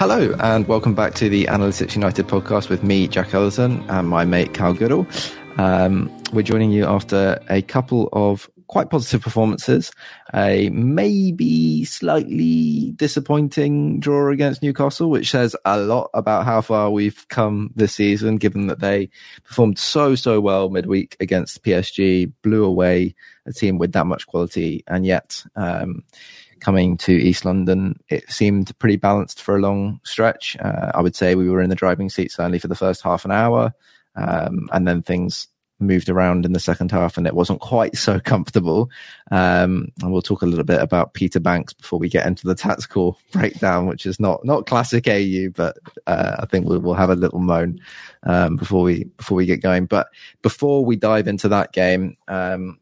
Hello, and welcome back to the Analytics United podcast with me, Jack Elderton, and my mate, Cal Goodall. Um, we're joining you after a couple of quite positive performances, a maybe slightly disappointing draw against Newcastle, which says a lot about how far we've come this season, given that they performed so, so well midweek against PSG, blew away a team with that much quality, and yet, um, coming to East London, it seemed pretty balanced for a long stretch. Uh, I would say we were in the driving seat certainly for the first half an hour, um, and then things moved around in the second half, and it wasn't quite so comfortable. Um, and we'll talk a little bit about Peter Bankes before we get into the tactical breakdown, which is not not classic AU, but uh, I think we'll, we'll have a little moan um, before we before we get going. But before we dive into that game. Um,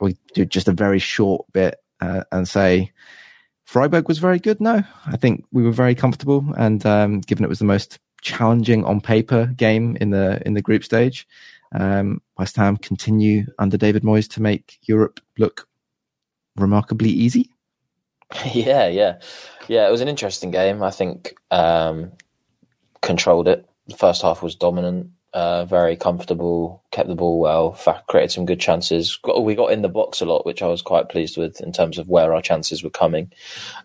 we do just a very short bit uh, and say Freiburg was very good. No, I think we were very comfortable, and um, given it was the most challenging on paper game in the in the group stage, um, West Ham continue under David Moyes to make Europe look remarkably easy. Yeah, yeah, yeah. It was an interesting game. I think um, controlled it. The first half was dominant uh, very comfortable, kept the ball well, created some good chances. We got in the box a lot, which I was quite pleased with in terms of where our chances were coming.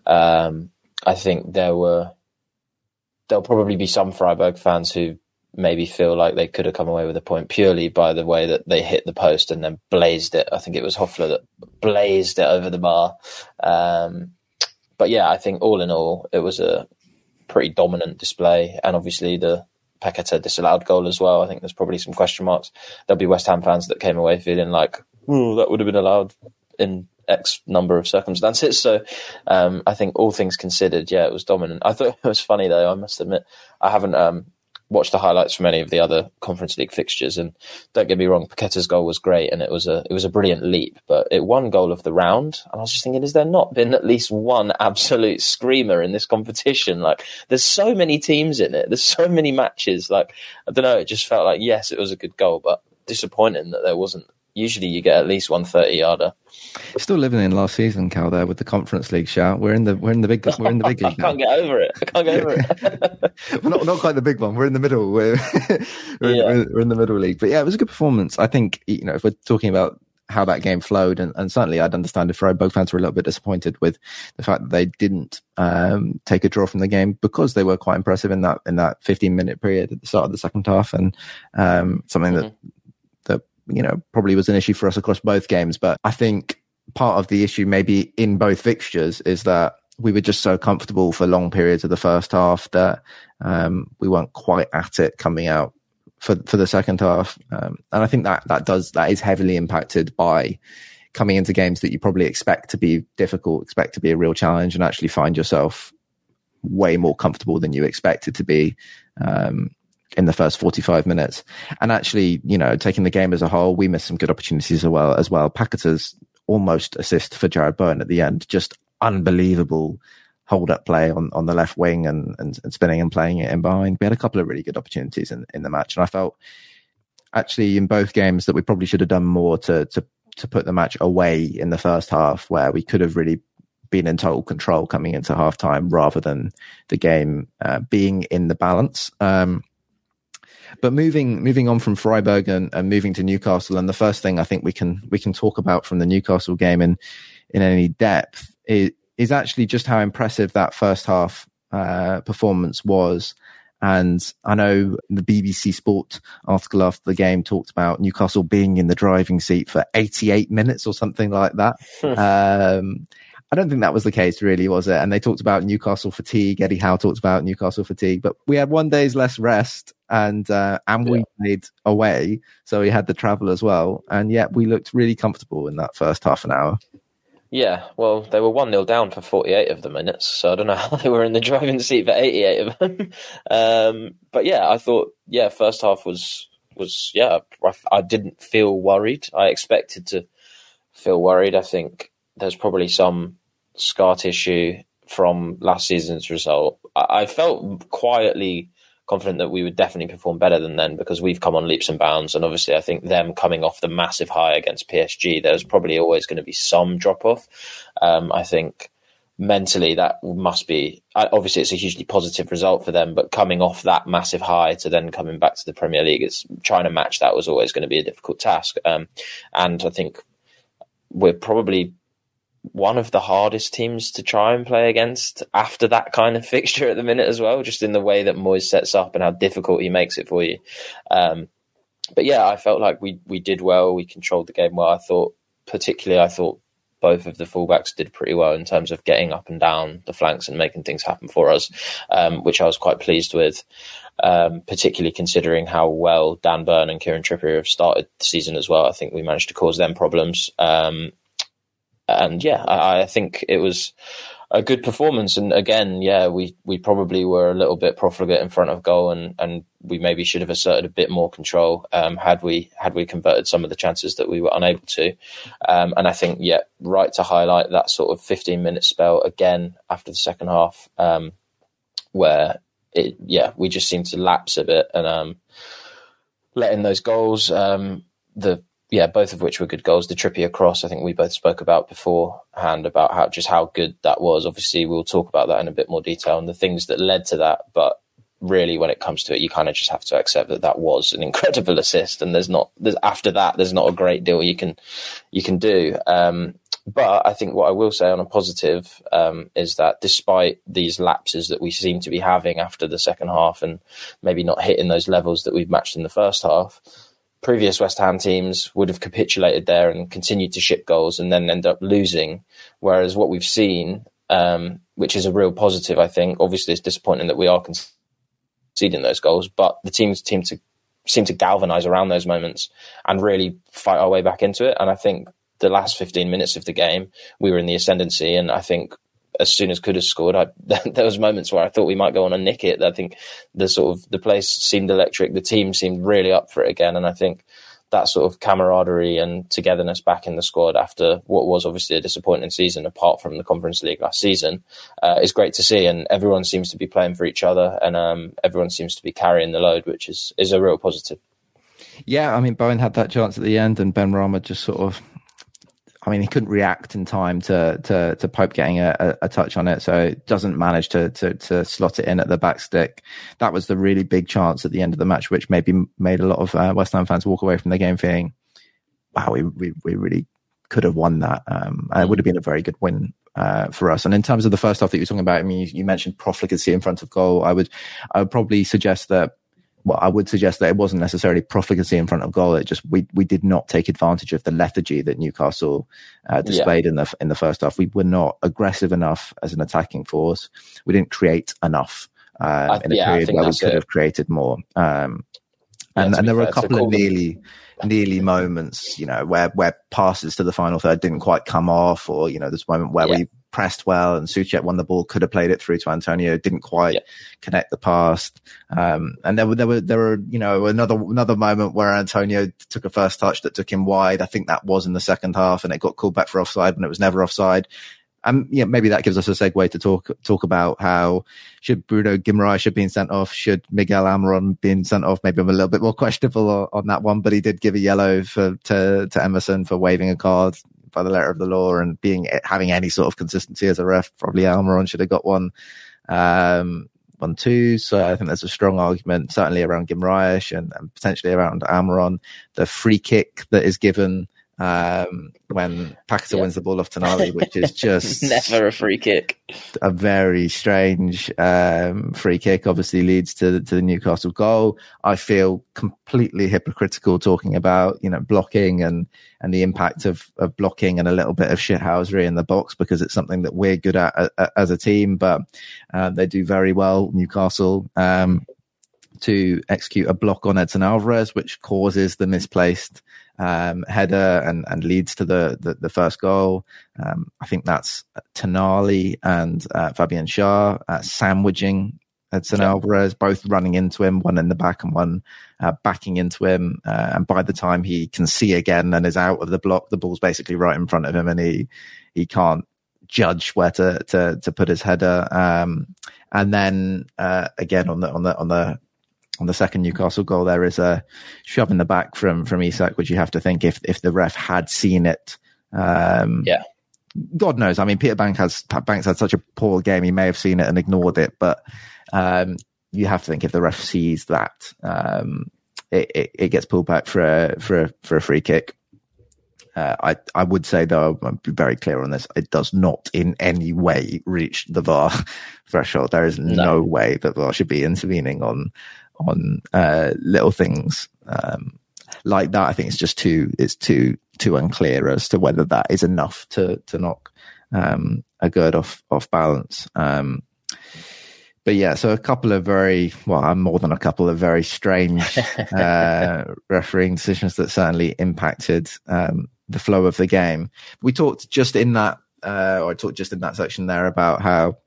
Um, I think there were there'll probably be some Freiburg fans who maybe feel like they could have come away with a point purely by the way that they hit the post and then blazed it. I think it was Höfler that blazed it over the bar. Um, but yeah, I think all in all, it was a pretty dominant display, and obviously the Paqueta disallowed goal as well. I think there's probably some question marks. There'll be West Ham fans that came away feeling like, that would have been allowed in X number of circumstances. So um, I think all things considered, yeah, it was dominant. I thought it was funny though. I must admit, I haven't um, watched the highlights from any of the other Conference League fixtures, and don't get me wrong, Paqueta's goal was great, and it was a it was a brilliant leap. But it won goal of the round, and I was just thinking, has there not been at least one absolute screamer in this competition? Like, there's so many teams in it, there's so many matches. Like, I don't know, it just felt like yes, it was a good goal, but disappointing that there wasn't usually you get at least one thirty yarder. Still living in last season, Cal. There with the Conference League shout. We're in the we're in the big we're in the big league. I can't get over it. I can't get over it. not not quite the big one. We're in the middle. We're we're, yeah. we're, we're, in the middle league. But yeah, it was a good performance. I think you know if we're talking about how that game flowed, and, and certainly I'd understand if Freiburg fans were a little bit disappointed with the fact that they didn't um, take a draw from the game because they were quite impressive in that in that 15 minute period at the start of the second half, and um, something mm-hmm. that you know, probably was an issue for us across both games. But I think part of the issue, maybe in both fixtures, is that we were just so comfortable for long periods of the first half that um, we weren't quite at it coming out for for the second half. Um, and I think that that does that is heavily impacted by coming into games that you probably expect to be difficult, expect to be a real challenge, and actually find yourself way more comfortable than you expected to be. Um, in the first 45 minutes. And actually, you know, taking the game as a whole, we missed some good opportunities as well. As well, Paqueta's almost assist for Jarrod Bowen at the end, just unbelievable hold up play on, on the left wing and, and, and spinning and playing it in behind. We had a couple of really good opportunities in, in the match, and I felt actually in both games that we probably should have done more to to to put the match away in the first half, where we could have really been in total control coming into half time rather than the game uh, being in the balance. Um, but moving moving on from Freiburg and, and moving to Newcastle, and the first thing I think we can we can talk about from the Newcastle game in in any depth is, is actually just how impressive that first half uh, performance was, And I know the BBC Sport article after the game talked about Newcastle being in the driving seat for 88 minutes or something like that. um, I don't think that was the case, really, was it? And they talked about Newcastle fatigue. Eddie Howe talked about Newcastle fatigue, but we had one day's less rest, and uh, and we yeah. played away, so we had the travel as well, and yet we looked really comfortable in that first half an hour. Yeah, well, they were 1 0 down for 48 of the minutes, so I don't know how they were in the driving seat for 88 of them. um, but yeah, I thought, yeah, first half was, was yeah, I, I, didn't feel worried. I expected to feel worried. I think there's probably some scar tissue from last season's result. I, felt quietly confident that we would definitely perform better than then because we've come on leaps and bounds. And obviously, I think them coming off the massive high against PSG, there's probably always going to be some drop off. Um, I think mentally that must be obviously it's a hugely positive result for them but coming off that massive high to then coming back to the premier league it's trying to match that was always going to be a difficult task um, and i think we're probably one of the hardest teams to try and play against after that kind of fixture at the minute as well, just in the way that Moyes sets up and how difficult he makes it for you. Um, but yeah, I felt like we we did well. We controlled the game well. I thought, particularly, I thought both of the fullbacks did pretty well in terms of getting up and down the flanks and making things happen for us, um, which I was quite pleased with. Um, particularly considering how well Dan Burn and Kieran Trippier have started the season as well. I think we managed to cause them problems. Um, and yeah, I, I, think it was a good performance. And again, yeah, we we probably were a little bit profligate in front of goal, and and we maybe should have asserted a bit more control um, had we had we converted some of the chances that we were unable to. Um, and I think yeah, right to highlight that sort of 15 minute spell again after the second half, um, where it yeah we just seemed to lapse a bit and um, letting those goals. Um, the yeah, both of which were good goals. The Trippier cross, I think we both spoke about beforehand about how just how good that was. Obviously, we'll talk about that in a bit more detail and the things that led to that. But really, when it comes to it, you kind of just have to accept that that was an incredible assist. And there's not there's after that, there's not a great deal you can you can do. Um, but I think what I will say on a positive um, is that despite these lapses that we seem to be having after the second half and maybe not hitting those levels that we've matched in the first half previous West Ham teams would have capitulated there and continued to ship goals and then end up losing. Whereas what we've seen, um, which is a real positive, I think. Obviously, it's disappointing that we are conceding those goals, but the teams seem to seem to galvanise around those moments and really fight our way back into it. And I think the last 15 minutes of the game, we were in the ascendancy, and I think as soon as could have scored, I, there was moments where I thought we might go on and nick it. I think the sort of the place seemed electric. The team seemed really up for it again, and I think that sort of camaraderie and togetherness back in the squad after what was obviously a disappointing season, apart from the Conference League last season, uh, is great to see. And everyone seems to be playing for each other, and um, everyone seems to be carrying the load, which is is a real positive. Yeah, I mean, Bowen had that chance at the end, and Benrahma just sort of I mean, he couldn't react in time to to, to Pope getting a, a, a, touch on it, so it doesn't manage to, to to slot it in at the back stick. That was the really big chance at the end of the match, which maybe made a lot of uh, West Ham fans walk away from the game feeling, "Wow, we we, we really could have won that." Um, and it would have been a very good win uh, for us. And in terms of the first half that you were talking about, I mean, you, you mentioned profligacy in front of goal. I would I would probably suggest that well, I would suggest that it wasn't necessarily profligacy in front of goal. It just we we did not take advantage of the lethargy that Newcastle uh, displayed yeah. in the in the first half. We were not aggressive enough as an attacking force. We didn't create enough uh, in a yeah, period where we could it. have created more. Um, and, yeah, and there were a couple of nearly nearly moments, you know, where where passes to the final third didn't quite come off, or you know, a moment where we pressed well and Soucek won the ball, could have played it through to Antonio, didn't quite yeah. connect the pass. Um, and there were, there were, there were, you know, another, another moment where Antonio took a first touch that took him wide. I think that was in the second half and it got called back for offside when it was never offside. And yeah, maybe that gives us a segue to talk talk about how should Bruno Guimaraes have been sent off, should Miguel Almiron been sent off? Maybe I'm a little bit more questionable on, on that one, but he did give a yellow for to to Emerson for waving a card by the letter of the law and being having any sort of consistency as a ref. Probably Almiron should have got one, um, one two. So I think there's a strong argument, certainly around Guimaraes and, and potentially around Almiron. The free kick that is given um, when Paquetá yeah. wins the ball off Tonali, which is just never a free kick. A very strange um, free kick. Obviously, leads to to the Newcastle goal. I feel completely hypocritical talking about you know blocking and and the impact of of blocking and a little bit of shithousery in the box because it's something that we're good at, at as a team, but uh, they do very well. Newcastle. Um, to execute a block on Edson Alvarez, which causes the misplaced um, header and, and leads to the, the, the first goal. Um, I think that's Tonali and uh, Fabian Schär uh, sandwiching Edson yeah. Alvarez, both running into him, one in the back and one uh, backing into him. Uh, and by the time he can see again and is out of the block, the ball's basically right in front of him, and he he can't judge where to to, to put his header. Um, and then uh, again on the on the on the on the second Newcastle goal, there is a shove in the back from from Isak, which you have to think if if the ref had seen it. Um, yeah. God knows. I mean, Peter Bankes has Bankes had such a poor game. He may have seen it and ignored it, but um, you have to think if the ref sees that, um, it, it, it, gets pulled back for a for a, for a free kick. Uh, I I would say though, I'm very clear on this. It does not in any way reach the VAR threshold. There is no, no way that VAR should be intervening on on uh, little things um, like that. I think it's just too it's too too unclear as to whether that is enough to to knock um, a Gerd off off balance. Um, but yeah, so a couple of very well, more than a couple of very strange uh, refereeing decisions that certainly impacted um, the flow of the game. We talked just in that, uh, or I talked just in that section there about how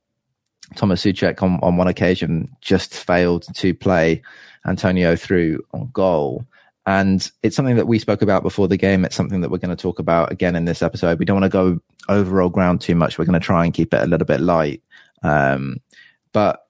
Thomas Soucek on, on one occasion just failed to play Antonio through on goal. And it's something that we spoke about before the game. It's something that we're going to talk about again in this episode. We don't want to go over old ground too much. We're going to try and keep it a little bit light. Um, but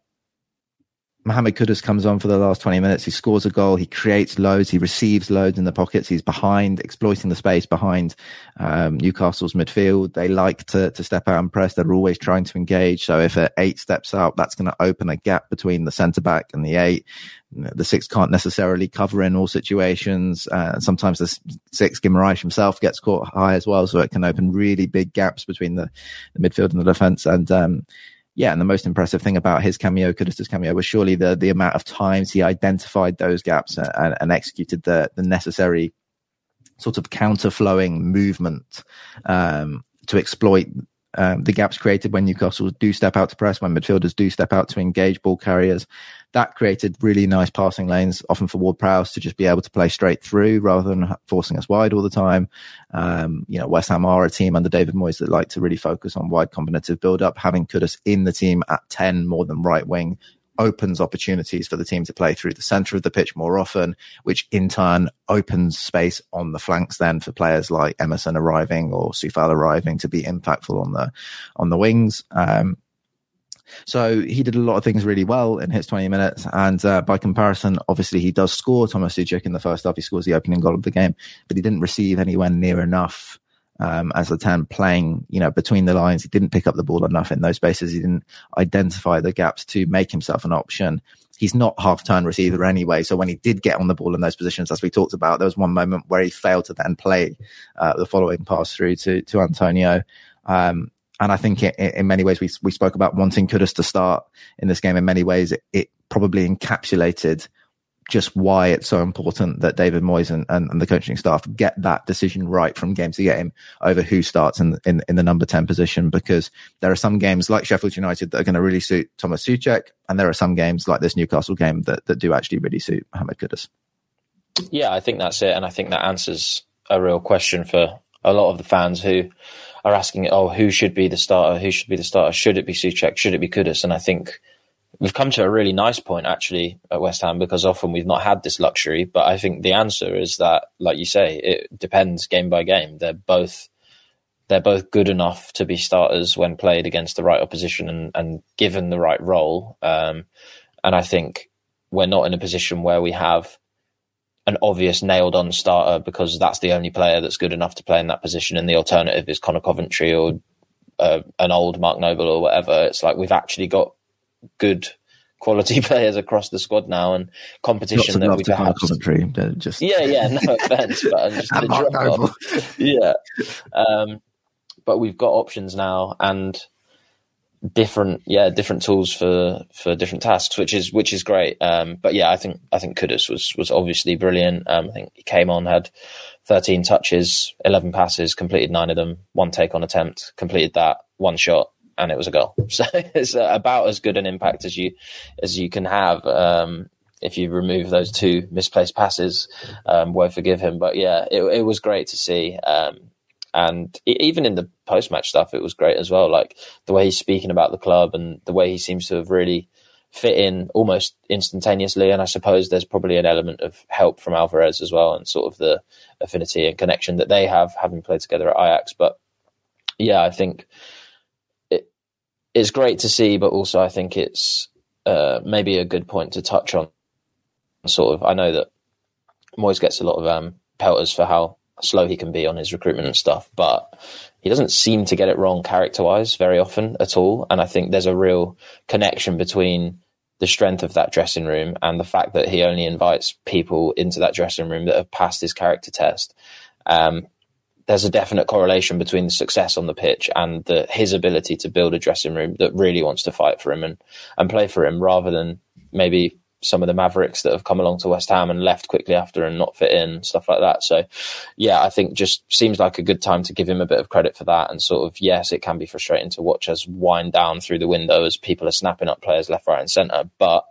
Mohamed Kudus comes on for the last 20 minutes. He scores a goal. He creates loads. He receives loads in the pockets. He's behind, exploiting the space behind um, Newcastle's midfield. They like to, to step out and press. They're always trying to engage. So if an eight steps out, that's going to open a gap between the centre back and the eight. The six can't necessarily cover in all situations. Uh, sometimes the six, Guimaraes himself, gets caught high as well. So it can open really big gaps between the, the midfield and the defence. And, um, yeah, and the most impressive thing about his cameo, Kudus' cameo, was surely the the amount of times he identified those gaps and, and executed the the necessary sort of counter flowing movement um, to exploit um, the gaps created when Newcastle do step out to press, when midfielders do step out to engage ball carriers. That created really nice passing lanes, often for Ward Prowse to just be able to play straight through rather than forcing us wide all the time. Um, you know, West Ham are a team under David Moyes that like to really focus on wide combinative build up. Having Kudus in the team at 10 more than right wing opens opportunities for the team to play through the center of the pitch more often, which in turn opens space on the flanks then for players like Emerson arriving or Coufal arriving to be impactful on the on the wings. Um, so he did a lot of things really well in his 20 minutes. And uh, by comparison, obviously he does score Thomas Soucek in the first half. He scores the opening goal of the game, but he didn't receive anywhere near enough um, as 10 playing, you know, between the lines. He didn't pick up the ball enough in those spaces. He didn't identify the gaps to make himself an option. He's not half turn receiver anyway. So when he did get on the ball in those positions, as we talked about, there was one moment where he failed to then play uh, the following pass through to, to Antonio. Um, and I think it, in many ways, we, we spoke about wanting Kudus to start in this game. In many ways, it, it probably encapsulated just why it's so important that David Moyes and, and, and, the coaching staff get that decision right from game to game over who starts in, in, in the number 10 position because there are some games like Sheffield United that are going to really suit Thomas Soucek and there are some games like this Newcastle game that, that do actually really suit Mohamed Kudus. Yeah, I think that's it. And I think that answers a real question for a lot of the fans who are asking, oh, who should be the starter? Who should be the starter? Should it be Soucek? Should it be Kudus? And I think we've come to a really nice point actually at West Ham because often we've not had this luxury. But I think the answer is that, like you say, it depends game by game. They're both they're both good enough to be starters when played against the right opposition and, and given the right role. Um, and I think we're not in a position where we have an obvious nailed on starter because that's the only player that's good enough to play in that position, and the alternative is Conor Coventry or uh, an old Mark Noble or whatever. It's like we've actually got good quality players across the squad now and competition that we perhaps commentary just yeah yeah no offense but just the drop yeah. Um, but we've got options now and different yeah different tools for for different tasks which is which is great. Um, but yeah i think i think kudus was was obviously brilliant. Um, i think he came on had 13 touches 11 passes completed nine of them one take on attempt completed that one shot and it was a goal so it's about as good an impact as you as you can have um, if you remove those two misplaced passes um, won't forgive him but yeah it, it was great to see um, and even in the post match stuff, it was great as well. Like the way he's speaking about the club and the way he seems to have really fit in almost instantaneously. And I suppose there's probably an element of help from Alvarez as well, and sort of the affinity and connection that they have having played together at Ajax. But yeah, I think it it's great to see, but also I think it's uh, maybe a good point to touch on. Sort of, I know that Moyes gets a lot of um, pelters for how slow he can be on his recruitment and stuff, but he doesn't seem to get it wrong character wise very often at all. And I think there's a real connection between the strength of that dressing room and the fact that he only invites people into that dressing room that have passed his character test. Um, there's a definite correlation between the success on the pitch and the, his ability to build a dressing room that really wants to fight for him and, and play for him rather than maybe some of the Mavericks that have come along to West Ham and left quickly after and not fit in, stuff like that. So, yeah, I think just seems like a good time to give him a bit of credit for that. And sort of, yes, it can be frustrating to watch us wind down through the window as people are snapping up players left, right, and centre. But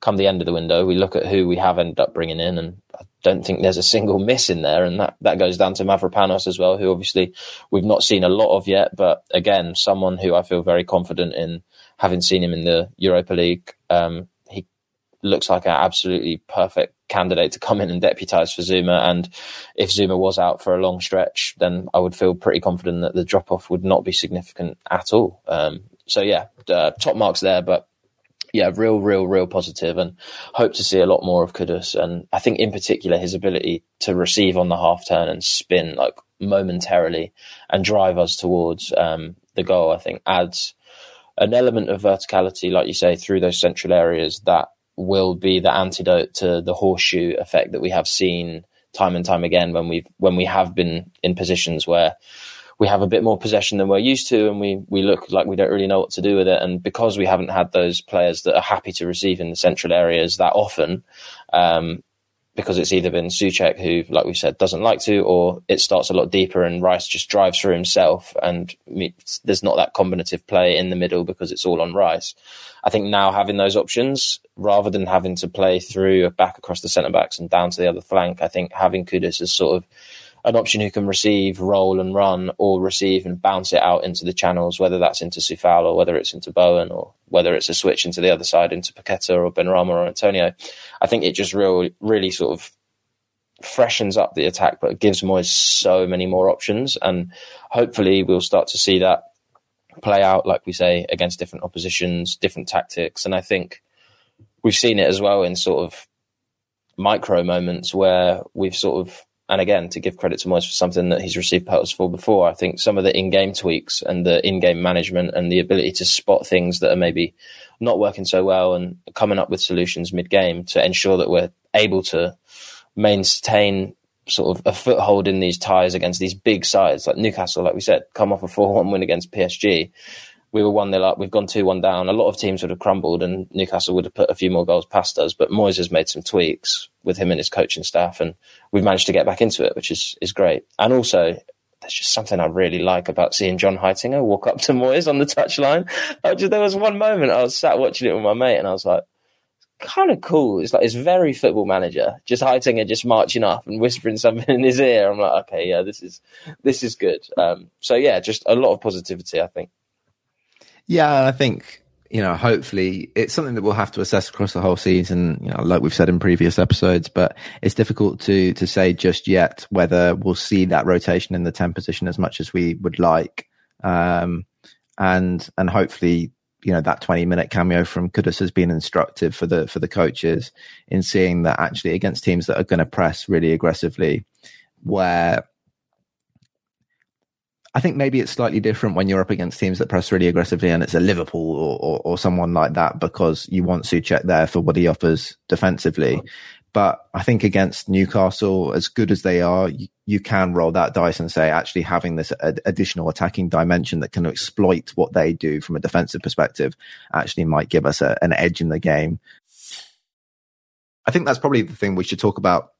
come the end of the window, we look at who we have ended up bringing in, and I don't think there's a single miss in there. And that, that goes down to Mavropanos as well, who obviously we've not seen a lot of yet. But again, someone who I feel very confident in having seen him in the Europa League. Um, he looks like an absolutely perfect candidate to come in and deputise for Zouma. And if Zouma was out for a long stretch, then I would feel pretty confident that the drop off would not be significant at all. Um, so yeah, uh, top marks there, but yeah, real, real, real positive, and hope to see a lot more of Kudus. And I think, in particular, his ability to receive on the half turn and spin like momentarily and drive us towards um, the goal. I think adds an element of verticality, like you say, through those central areas that will be the antidote to the horseshoe effect that we have seen time and time again when we've when we have been in positions where we have a bit more possession than we're used to and we we look like we don't really know what to do with it and because we haven't had those players that are happy to receive in the central areas that often um, because it's either been Soucek who, like we said, doesn't like to, or it starts a lot deeper and Rice just drives through himself and there's not that combinative play in the middle because it's all on Rice. I think now having those options, rather than having to play through back across the centre backs and down to the other flank, I think having Kudus as sort of an option who can receive, roll and run, or receive and bounce it out into the channels, whether that's into Coufal or whether it's into Bowen or whether it's a switch into the other side into Paqueta or Benrahma or Antonio. I think it just real, really sort of freshens up the attack, but it gives Moyes so many more options. And hopefully we'll start to see that play out, like we say, against different oppositions, different tactics. And I think we've seen it as well in sort of micro moments where we've sort of and again, to give credit to Moyes for something that he's received pelts for before, I think some of the in-game tweaks and the in-game management and the ability to spot things that are maybe not working so well and coming up with solutions mid-game to ensure that we're able to maintain sort of a foothold in these ties against these big sides like Newcastle, like we said, come off a 4-1 win against PSG we were 1 0 up, we've gone 2 1 down. A lot of teams would have crumbled and Newcastle would have put a few more goals past us. But Moyes has made some tweaks with him and his coaching staff, and we've managed to get back into it, which is, is great. And also, there's just something I really like about seeing John Heitinga walk up to Moyes on the touchline. Just, there was one moment I was sat watching it with my mate, and I was like, kind of cool. It's like it's very football manager. Just Heitinga just marching up and whispering something in his ear. I'm like, okay, yeah, this is this is good. Um, so yeah, just a lot of positivity, I think. Yeah, I think you know, hopefully it's something that we'll have to assess across the whole season, you know, like we've said in previous episodes, but it's difficult to, to say just yet whether we'll see that rotation in the 10 position as much as we would like. Um, and, and hopefully, you know, that 20 minute cameo from Kudus has been instructive for the, for the coaches in seeing that actually against teams that are going to press really aggressively, where I think maybe it's slightly different when you're up against teams that press really aggressively and it's a Liverpool or, or, or someone like that because you want Soucek there for what he offers defensively. But I think against Newcastle, as good as they are, you, you can roll that dice and say actually having this ad- additional attacking dimension that can exploit what they do from a defensive perspective actually might give us a, an edge in the game. I think that's probably the thing we should talk about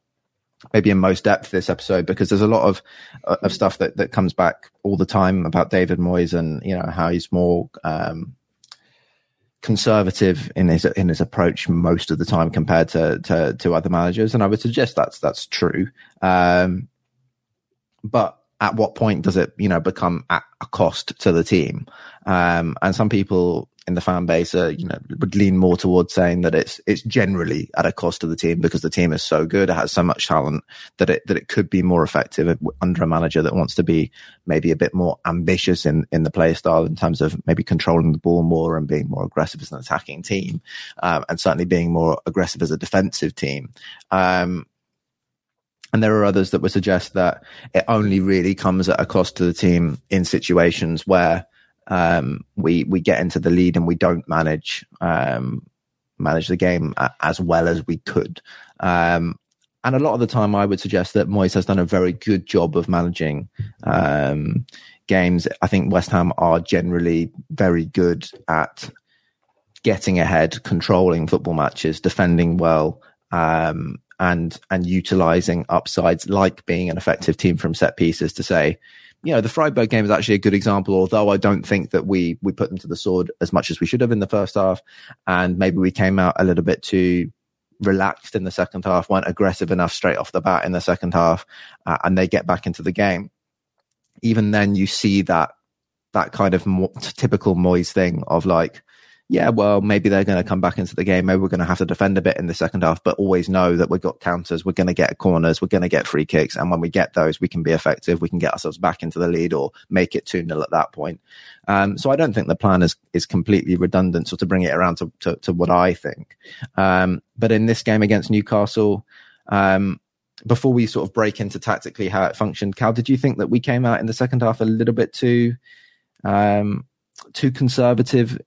maybe in most depth this episode because there's a lot of uh, of stuff that that comes back all the time about David Moyes and you know how he's more um, conservative in his in his approach most of the time compared to to, to other managers, and I would suggest that's that's true. Um, but at what point does it you know become at a cost to the team? Um, and some people in the fan base, uh, you know, would lean more towards saying that it's it's generally at a cost to the team because the team is so good, it has so much talent that it that it could be more effective under a manager that wants to be maybe a bit more ambitious in in the play style in terms of maybe controlling the ball more and being more aggressive as an attacking team, um, and certainly being more aggressive as a defensive team. Um, and there are others that would suggest that it only really comes at a cost to the team in situations where um, we we get into the lead and we don't manage um, manage the game as well as we could. Um, and a lot of the time, I would suggest that Moyes has done a very good job of managing um, games. I think West Ham are generally very good at getting ahead, controlling football matches, defending well, um, and and utilizing upsides like being an effective team from set pieces to say, you know, the Freiburg game is actually a good example, although I don't think that we, we put them to the sword as much as we should have in the first half. And maybe we came out a little bit too relaxed in the second half, weren't aggressive enough straight off the bat in the second half, uh, and they get back into the game. Even then, you see that, that kind of typical Moyes thing of like, yeah, well, maybe they're going to come back into the game. Maybe we're going to have to defend a bit in the second half, but always know that we've got counters. We're going to get corners. We're going to get free kicks. And when we get those, we can be effective. We can get ourselves back into the lead or make it 2 0 at that point. Um, so I don't think the plan is, is completely redundant. So to bring it around to, to, to what I think. Um, but in this game against Newcastle, um, before we sort of break into tactically how it functioned, Cal, did you think that we came out in the second half a little bit too, um, too conservative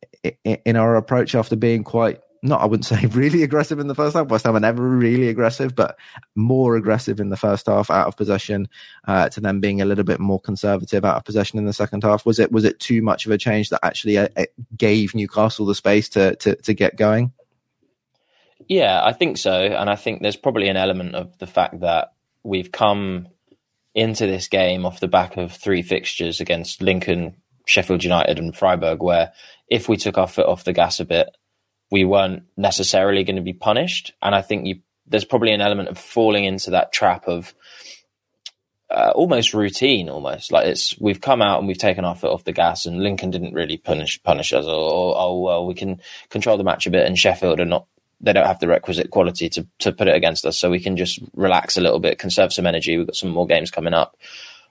in our approach after being quite not I wouldn't say really aggressive in the first half. West Ham were never really aggressive, but more aggressive in the first half out of possession, uh, to them being a little bit more conservative out of possession in the second half. Was it was it too much of a change that actually uh, gave Newcastle the space to, to to get going? Yeah, I think so, and I think there's probably an element of the fact that we've come into this game off the back of three fixtures against Lincoln, Sheffield United and Freiburg, where if we took our foot off the gas a bit, we weren't necessarily going to be punished. And I think you, there's probably an element of falling into that trap of uh, almost routine, almost like it's we've come out and we've taken our foot off the gas, and Lincoln didn't really punish punish us, or, or oh well, we can control the match a bit, and Sheffield are not. They don't have the requisite quality to to put it against us, so we can just relax a little bit, conserve some energy. We've got some more games coming up.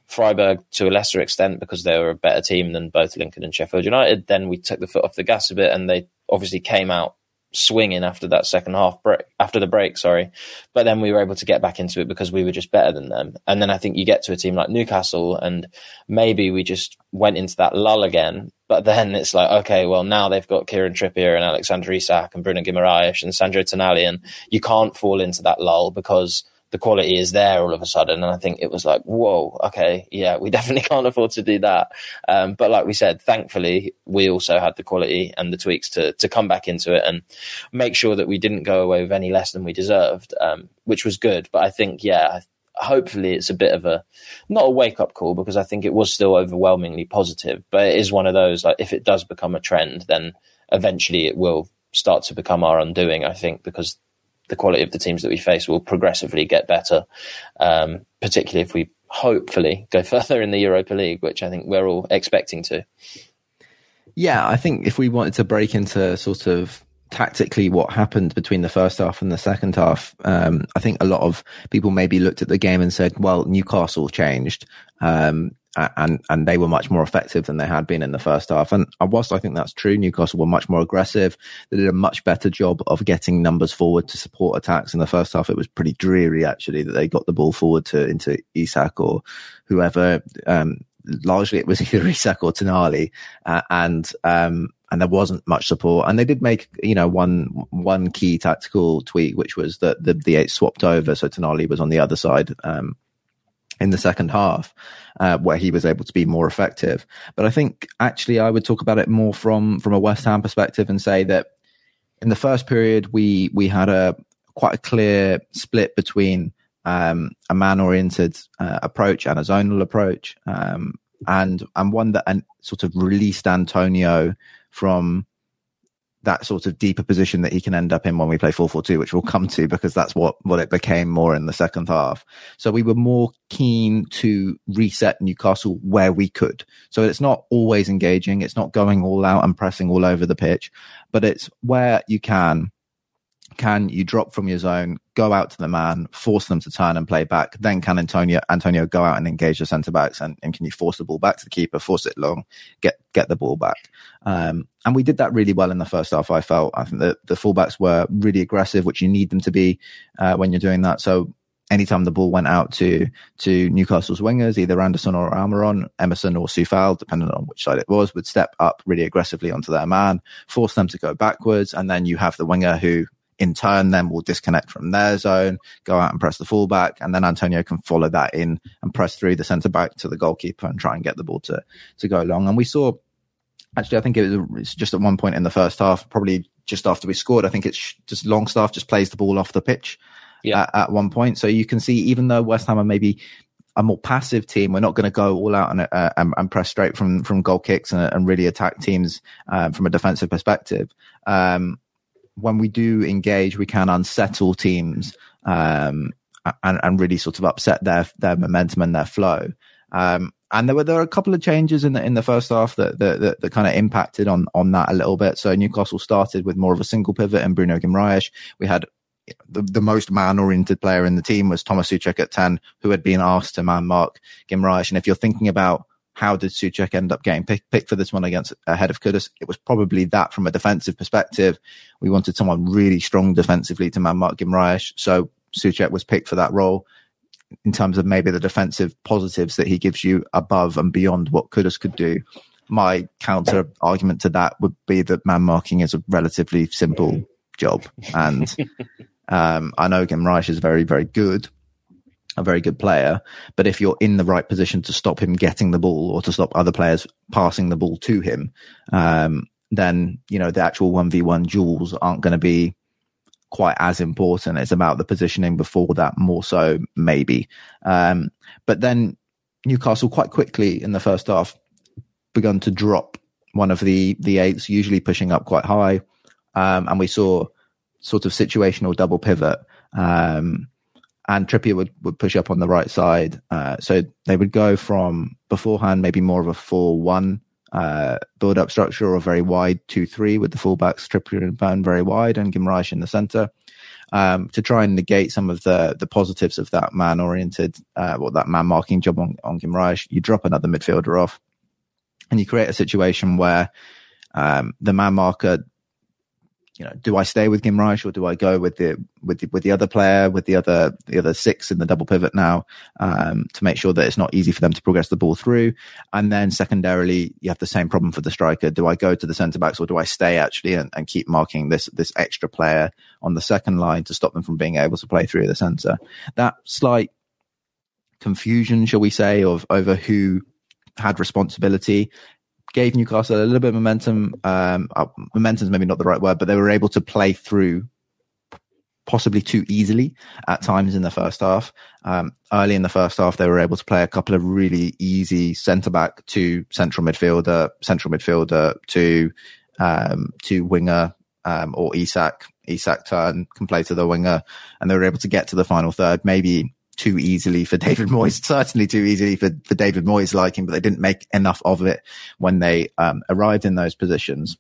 Freiburg to a lesser extent because they were a better team than both Lincoln and Sheffield United. Then we took the foot off the gas a bit, and they obviously came out swinging after that second half break, after the break, sorry. But then we were able to get back into it because we were just better than them. And then I think you get to a team like Newcastle, and maybe we just went into that lull again. But then it's like, okay, well now they've got Kieran Trippier and Alexander Isak and Bruno Guimaraes and Sandro Tonali, and you can't fall into that lull because the quality is there all of a sudden. And I think it was like, whoa, okay, yeah, we definitely can't afford to do that. Um, but like we said, thankfully, we also had the quality and the tweaks to to come back into it and make sure that we didn't go away with any less than we deserved, um, which was good. But I think, yeah, hopefully it's a bit of a not a wake up call because I think it was still overwhelmingly positive. But it is one of those like if it does become a trend, then eventually it will start to become our undoing. I think because the quality of the teams that we face will progressively get better, um, particularly if we hopefully go further in the Europa League, which I think we're all expecting to. Yeah, I think if we wanted to break into sort of tactically what happened between the first half and the second half, um, I think a lot of people maybe looked at the game and said, well, Newcastle changed. Um, and and they were much more effective than they had been in the first half. And whilst I think that's true, Newcastle were much more aggressive. They did a much better job of getting numbers forward to support attacks. In the first half, it was pretty dreary actually that they got the ball forward to into Isak or whoever. Um, largely it was either Isak or Tonali, uh, and um, and there wasn't much support. And they did make you know one one key tactical tweak, which was that the the eight swapped over, so Tonali was on the other side. Um, in the second half, uh, where he was able to be more effective. But I think actually I would talk about it more from from a West Ham perspective and say that in the first period we we had a quite a clear split between um, a man-oriented uh, approach and a zonal approach, um, and and one that and sort of released Antonio from that sort of deeper position that he can end up in when we play 4-4-2, which we'll come to because that's what, what it became more in the second half. So we were more keen to reset Newcastle where we could. So it's not always engaging. It's not going all out and pressing all over the pitch, but it's where you can can you drop from your zone, go out to the man, force them to turn and play back? Then can Antonio Antonio go out and engage the centre backs and, and can you force the ball back to the keeper, force it long, get get the ball back? Um, and we did that really well in the first half. I felt I think that the fullbacks were really aggressive, which you need them to be uh, when you're doing that. So anytime the ball went out to to Newcastle's wingers, either Anderson or Almiron, Emerson or Coufal, depending on which side it was, would step up really aggressively onto their man, force them to go backwards, and then you have the winger who in turn then will disconnect from their zone, go out and press the fullback, and then Antonio can follow that in and press through the centre back to the goalkeeper and try and get the ball to to go long. And we saw actually, I think it was just at one point in the first half, probably just after we scored. I think it's just Longstaff just plays the ball off the pitch yeah. at, at one point. So you can see, even though West Ham are maybe a more passive team. We're not going to go all out and, uh, and, and, press straight from, from goal kicks and, and really attack teams uh, from a defensive perspective. Um, when we do engage, we can unsettle teams um, and, and really sort of upset their their momentum and their flow. Um, and there were there were a couple of changes in the in the first half that that, that, that kind of impacted on on that a little bit. So Newcastle started with more of a single pivot and Bruno Guimaraes. We had the, the most man oriented player in the team was Thomas Soucek at 10, who had been asked to man mark Guimaraes. And if you're thinking about how did Soucek end up getting picked, picked for this one against ahead of Kudus? It was probably that from a defensive perspective. We wanted someone really strong defensively to man mark Guimaraes. So Soucek was picked for that role in terms of maybe the defensive positives that he gives you above and beyond what Kudus could do. My counter argument to that would be that man marking is a relatively simple job. And um, I know Guimaraes is very, very good, a very good player. But if you're in the right position to stop him getting the ball or to stop other players passing the ball to him, um, then you know the actual one v one duels aren't going to be quite as important. It's about the positioning before that more so, maybe. Um, but then Newcastle quite quickly in the first half begun to drop one of the the eights, usually pushing up quite high, um, and we saw sort of situational double pivot. Um, and Trippier would, would push up on the right side. Uh, so they would go from beforehand maybe more of a 4 1 uh, build up structure or a very wide 2 3 with the fullbacks, Trippier and Burn very wide and Guimaraes in the centre. Um, to try and negate some of the the positives of that man oriented, uh, or that man marking job on, on Guimaraes, you drop another midfielder off and you create a situation where um, the man marker you know, do I stay with Guimaraes or do I go with the with the, with the other player, with the other the other six in the double pivot now, um, to make sure that it's not easy for them to progress the ball through? And then secondarily, you have the same problem for the striker. Do I go to the centre backs or do I stay actually and, and keep marking this this extra player on the second line to stop them from being able to play through the centre? That slight confusion, shall we say, of over who had responsibility gave Newcastle a little bit of momentum. Um, uh, momentum's maybe not the right word, but they were able to play through possibly too easily at times in the first half. Um, early in the first half, they were able to play a couple of really easy centre back to central midfielder, central midfielder to um, to winger um, or Isak. Isak turn can play to the winger, and they were able to get to the final third. Maybe too easily for David Moyes, certainly too easily for, for David Moyes liking, but they didn't make enough of it when they um, arrived in those positions.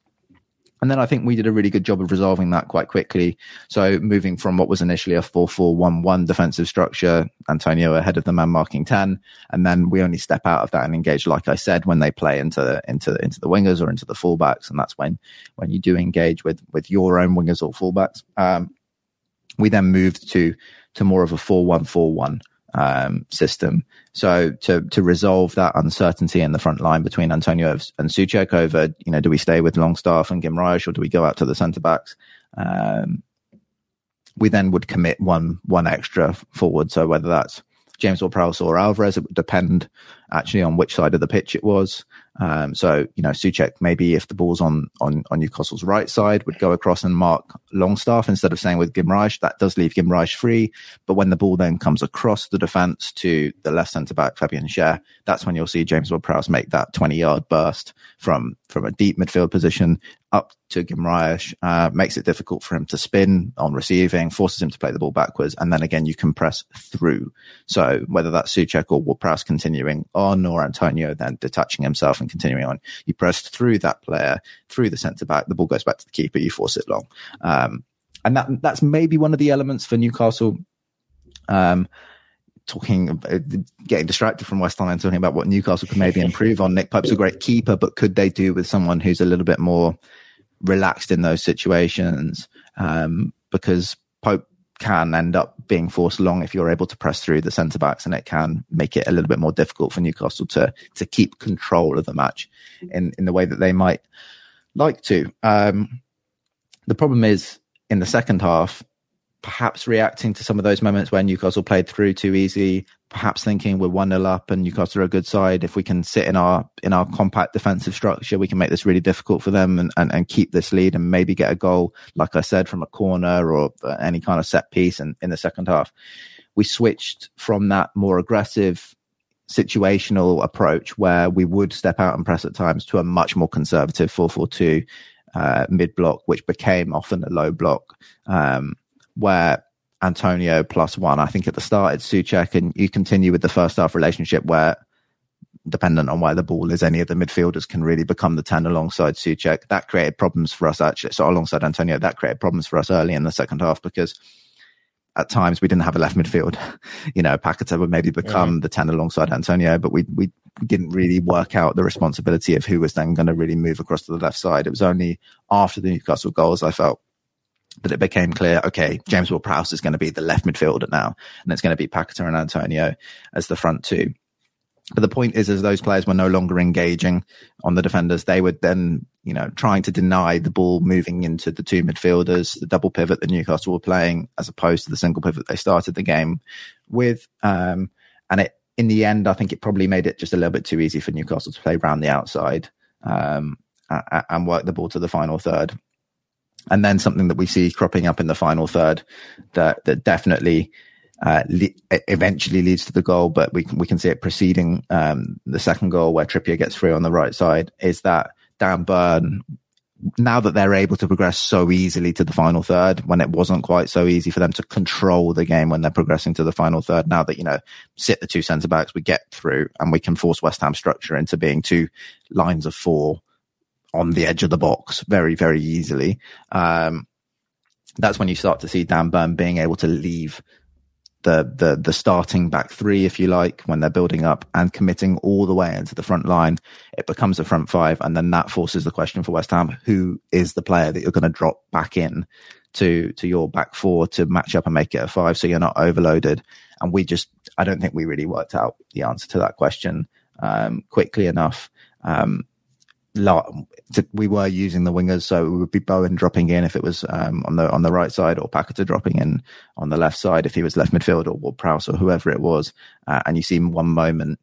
And then I think we did a really good job of resolving that quite quickly. So moving from what was initially a 4-4-1-1 defensive structure, Antonio ahead of the man marking 10. And then we only step out of that and engage, like I said, when they play into, into, into the wingers or into the fullbacks. And that's when, when you do engage with, with your own wingers or fullbacks. Um, we then moved to to more of a 4-1-4-1 um, system. So to to resolve that uncertainty in the front line between Antonio and Soucek over, you know, do we stay with Longstaff and Guimaraes or do we go out to the centre backs? Um, we then would commit one one extra forward. So whether that's James Ward-Prowse or Alvarez, it would depend actually on which side of the pitch it was. Um, so, you know, Soucek, maybe if the ball's on, on, on Newcastle's right side, would go across and mark Longstaff instead of saying with Guimaraes. That does leave Guimaraes free. But when the ball then comes across the defence to the left centre back, Fabian Schär, that's when you'll see James Ward-Prowse make that 20 yard burst from, from a deep midfield position up to Guimaraes, uh, makes it difficult for him to spin on receiving, forces him to play the ball backwards. And then again, you can press through. So whether that's Soucek or Ward-Prowse continuing on or Antonio then detaching himself and and continuing on. You press through that player, through the centre back, the ball goes back to the keeper, you force it long. Um, and that that's maybe one of the elements for Newcastle. Um, talking about getting distracted from West Ham and talking about what Newcastle could maybe improve on. Nick Pope's a great keeper, but could they do with someone who's a little bit more relaxed in those situations? Um, because Pope can end up being forced long if you're able to press through the centre backs, and it can make it a little bit more difficult for Newcastle to to keep control of the match in in the way that they might like to. Um, the problem is in the second half, perhaps reacting to some of those moments where Newcastle played through too easy, perhaps thinking we're one 0 up and Newcastle are a good side. If we can sit in our in our compact defensive structure, we can make this really difficult for them and, and, and keep this lead and maybe get a goal, like I said, from a corner or any kind of set piece in, in the second half. We switched from that more aggressive situational approach where we would step out and press at times to a much more conservative 4-4-2 uh, mid block, which became often a low block. Um, where Antonio plus one. I think at the start it's Soucek, and you continue with the first half relationship where, dependent on where the ball is, any of the midfielders can really become the 10 alongside Soucek. That created problems for us, actually. So, alongside Antonio, that created problems for us early in the second half because at times we didn't have a left midfield. you know, Paqueta would maybe become the 10 alongside Antonio, but we, we didn't really work out the responsibility of who was then going to really move across to the left side. It was only after the Newcastle goals I felt that it became clear, okay, James Ward Prowse is going to be the left midfielder now, and it's going to be Paqueta and Antonio as the front two. But the point is, as those players were no longer engaging on the defenders, they were then, you know, trying to deny the ball moving into the two midfielders, the double pivot that Newcastle were playing, as opposed to the single pivot they started the game with. Um, and it, in the end, I think it probably made it just a little bit too easy for Newcastle to play around the outside um, and work the ball to the final third and then something that we see cropping up in the final third that that definitely uh, le- eventually leads to the goal, but we can, we can see it preceding um, the second goal where Trippier gets free on the right side. Is that Dan Burn? Now that they're able to progress so easily to the final third, when it wasn't quite so easy for them to control the game when they're progressing to the final third, now that you know sit the two centre backs, we get through and we can force West Ham structure into being two lines of four on the edge of the box very, very easily. Um, that's when you start to see Dan Burn being able to leave the, the, the starting back three, if you like, when they're building up and committing all the way into the front line. It becomes a front five. And then that forces the question for West Ham, who is the player that you're going to drop back in to, to your back four to match up and make it a five. So you're not overloaded. And we just, I don't think we really worked out the answer to that question, um, quickly enough. Um, we were using the wingers, so it would be Bowen dropping in if it was um, on the on the right side, or Paqueta dropping in on the left side if he was left midfield, or, or Prowse or whoever it was. Uh, and you see one moment,